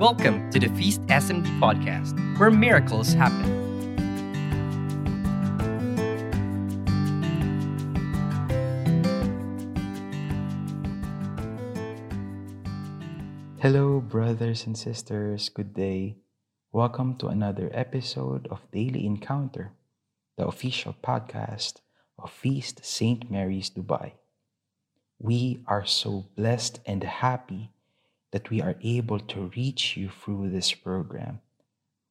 Welcome to the Feast SMD podcast, where miracles happen. Hello, brothers and sisters. Good day. Welcome to another episode of Daily Encounter, the official podcast of Feast St. Mary's Dubai. We are so blessed and happy that we are able to reach you through this program.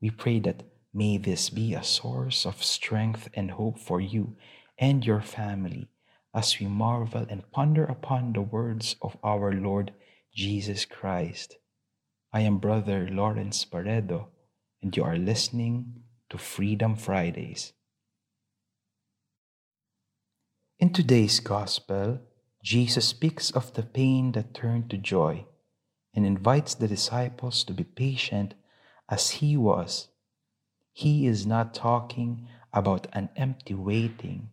We pray that may this be a source of strength and hope for you and your family as we marvel and ponder upon the words of our Lord Jesus Christ. I am Brother Lawrence Paredo, and you are listening to Freedom Fridays. In today's Gospel, Jesus speaks of the pain that turned to joy and invites the disciples to be patient as he was. He is not talking about an empty waiting,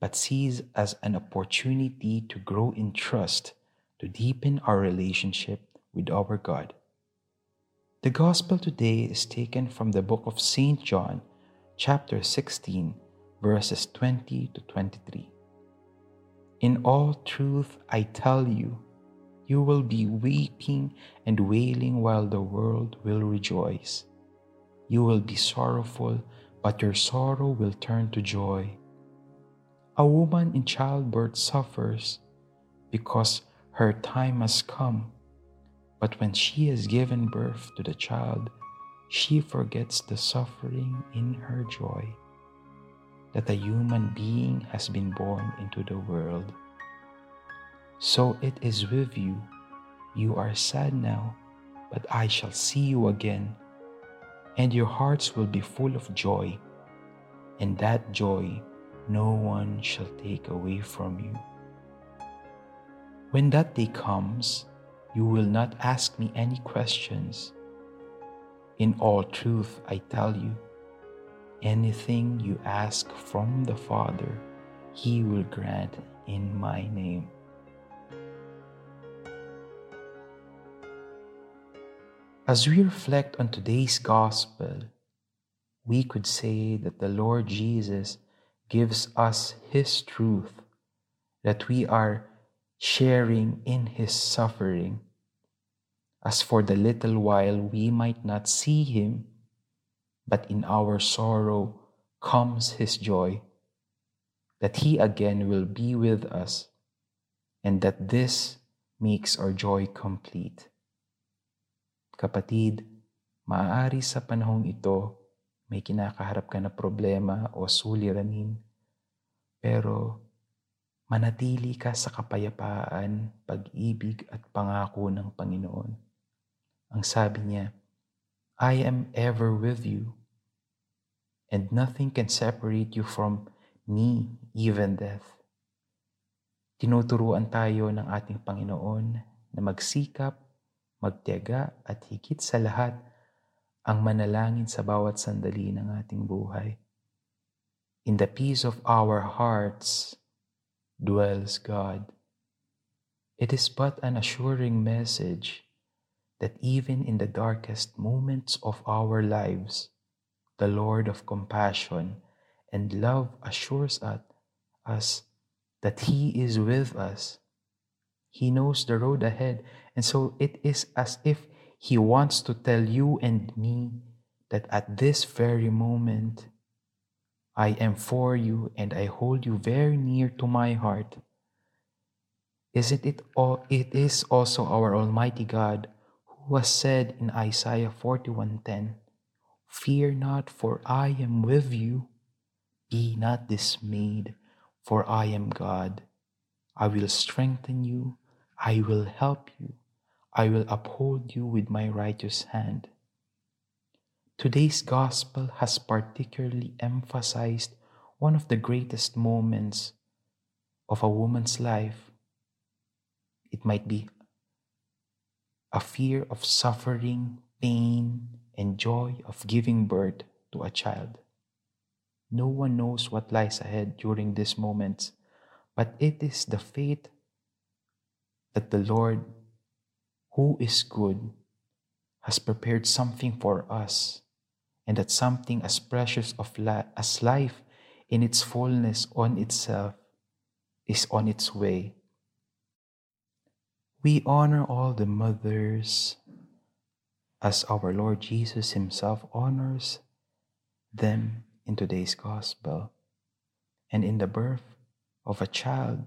but sees as an opportunity to grow in trust, to deepen our relationship with our God. The gospel today is taken from the book of St. John, chapter 16, verses 20 to 23. In all truth, I tell you, you will be weeping and wailing while the world will rejoice. You will be sorrowful, but your sorrow will turn to joy. A woman in childbirth suffers because her time has come, but when she has given birth to the child, she forgets the suffering in her joy that a human being has been born into the world. So it is with you. You are sad now, but I shall see you again, and your hearts will be full of joy, and that joy no one shall take away from you. When that day comes, you will not ask me any questions. In all truth, I tell you, anything you ask from the Father, He will grant in my name. As we reflect on today's gospel, we could say that the Lord Jesus gives us His truth, that we are sharing in His suffering. As for the little while we might not see Him, but in our sorrow comes His joy, that He again will be with us, and that this makes our joy complete. Kapatid, maaari sa panahong ito may kinakaharap ka na problema o suliranin, pero manatili ka sa kapayapaan, pag-ibig at pangako ng Panginoon. Ang sabi niya, I am ever with you, and nothing can separate you from me, even death. Tinuturuan tayo ng ating Panginoon na magsikap magtiyaga at higit sa lahat ang manalangin sa bawat sandali ng ating buhay. In the peace of our hearts dwells God. It is but an assuring message that even in the darkest moments of our lives, the Lord of compassion and love assures us that He is with us he knows the road ahead. And so it is as if He wants to tell you and me that at this very moment, I am for you and I hold you very near to my heart. Isn't it all it is also our Almighty God who has said in Isaiah 41:10, Fear not, for I am with you. Be not dismayed, for I am God. I will strengthen you. I will help you. I will uphold you with my righteous hand. Today's gospel has particularly emphasized one of the greatest moments of a woman's life. It might be a fear of suffering, pain, and joy of giving birth to a child. No one knows what lies ahead during these moments, but it is the faith that the Lord, who is good, has prepared something for us, and that something as precious of as life in its fullness on itself is on its way. We honor all the mothers as our Lord Jesus Himself honors them in today's gospel and in the birth of a child,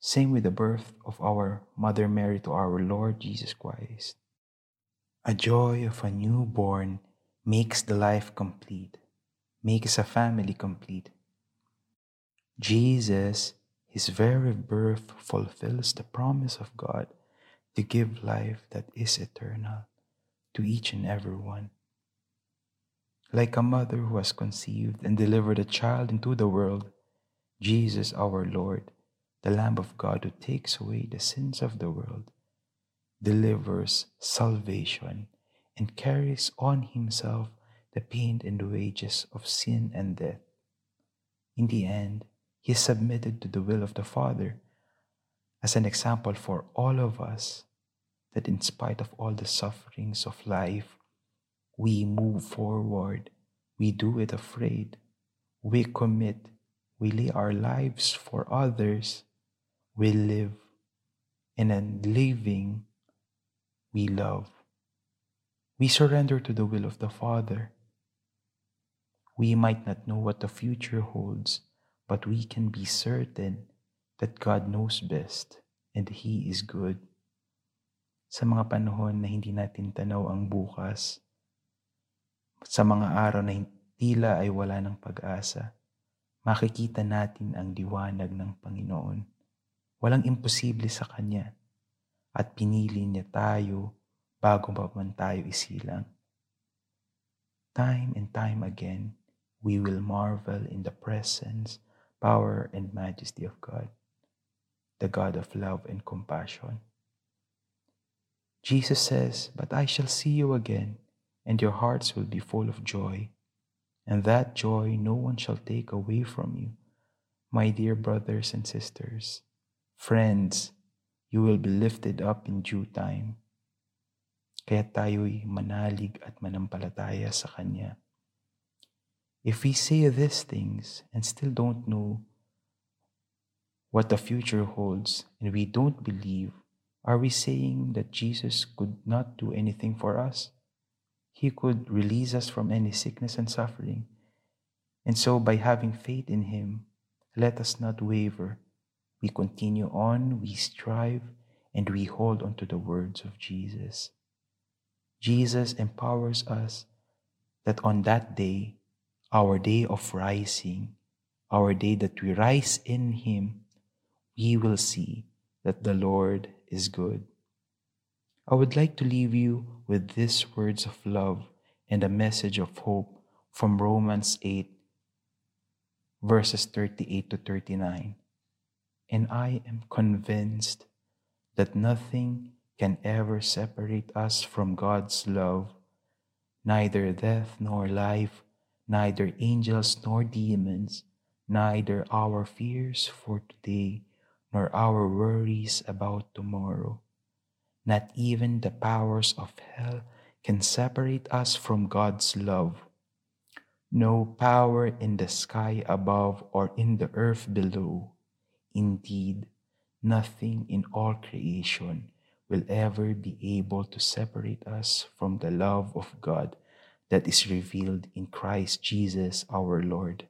same with the birth of our Mother Mary to our Lord Jesus Christ. A joy of a newborn makes the life complete, makes a family complete. Jesus, his very birth, fulfills the promise of God to give life that is eternal to each and every one. Like a mother who has conceived and delivered a child into the world, Jesus our Lord, the Lamb of God who takes away the sins of the world, delivers salvation and carries on himself the pain and the wages of sin and death. In the end, he submitted to the will of the Father as an example for all of us that in spite of all the sufferings of life, we move forward, we do it afraid, we commit we lay our lives for others, we live, and in living, we love. We surrender to the will of the Father. We might not know what the future holds, but we can be certain that God knows best and He is good. Sa mga panahon na hindi natin tanaw ang bukas, sa mga araw na tila ay wala ng pag-asa, makikita natin ang liwanag ng Panginoon. Walang imposible sa Kanya at pinili niya tayo bago pa man tayo isilang. Time and time again, we will marvel in the presence, power, and majesty of God, the God of love and compassion. Jesus says, But I shall see you again, and your hearts will be full of joy and that joy no one shall take away from you. My dear brothers and sisters, friends, you will be lifted up in due time. Kaya tayo'y manalig at manampalataya sa Kanya. If we say these things and still don't know what the future holds and we don't believe, are we saying that Jesus could not do anything for us? He could release us from any sickness and suffering. And so, by having faith in Him, let us not waver. We continue on, we strive, and we hold on to the words of Jesus. Jesus empowers us that on that day, our day of rising, our day that we rise in Him, we will see that the Lord is good. I would like to leave you with these words of love and a message of hope from Romans 8, verses 38 to 39. And I am convinced that nothing can ever separate us from God's love, neither death nor life, neither angels nor demons, neither our fears for today nor our worries about tomorrow not even the powers of hell can separate us from God's love. No power in the sky above or in the earth below. Indeed, nothing in all creation will ever be able to separate us from the love of God that is revealed in Christ Jesus our Lord.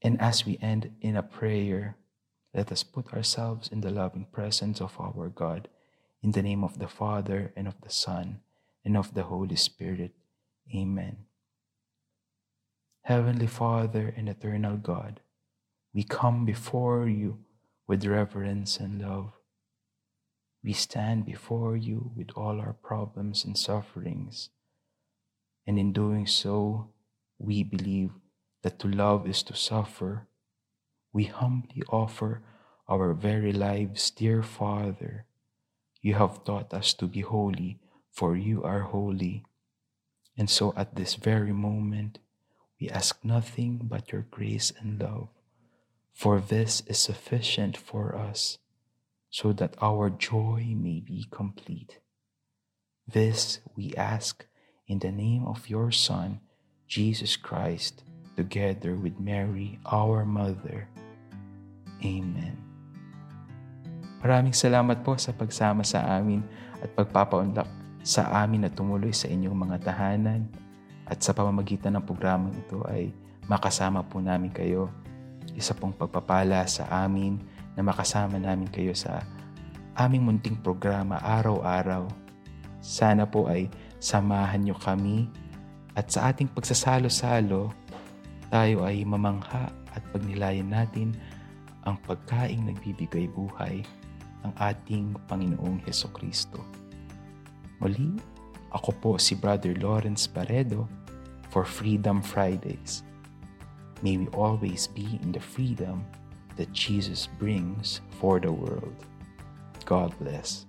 And as we end in a prayer, let us put ourselves in the loving presence of our God, in the name of the Father, and of the Son, and of the Holy Spirit. Amen. Heavenly Father and eternal God, we come before you with reverence and love. We stand before you with all our problems and sufferings, and in doing so, we believe that to love is to suffer we humbly offer our very lives, dear Father. You have taught us to be holy, for you are holy. And so at this very moment, we ask nothing but your grace and love, for this is sufficient for us, so that our joy may be complete. This we ask in the name of your Son, Jesus Christ, together with Mary, our Mother. Amen. Maraming salamat po sa pagsama sa amin at pagpapaunlak sa amin na tumuloy sa inyong mga tahanan at sa pamamagitan ng programang ito ay makasama po namin kayo. Isa pong pagpapala sa amin na makasama namin kayo sa aming munting programa araw-araw. Sana po ay samahan nyo kami at sa ating pagsasalo-salo, tayo ay mamangha at pagnilayan natin ang pagkaing nagbibigay buhay ng ating Panginoong Heso Kristo. Muli, ako po si Brother Lawrence Paredo for Freedom Fridays. May we always be in the freedom that Jesus brings for the world. God bless.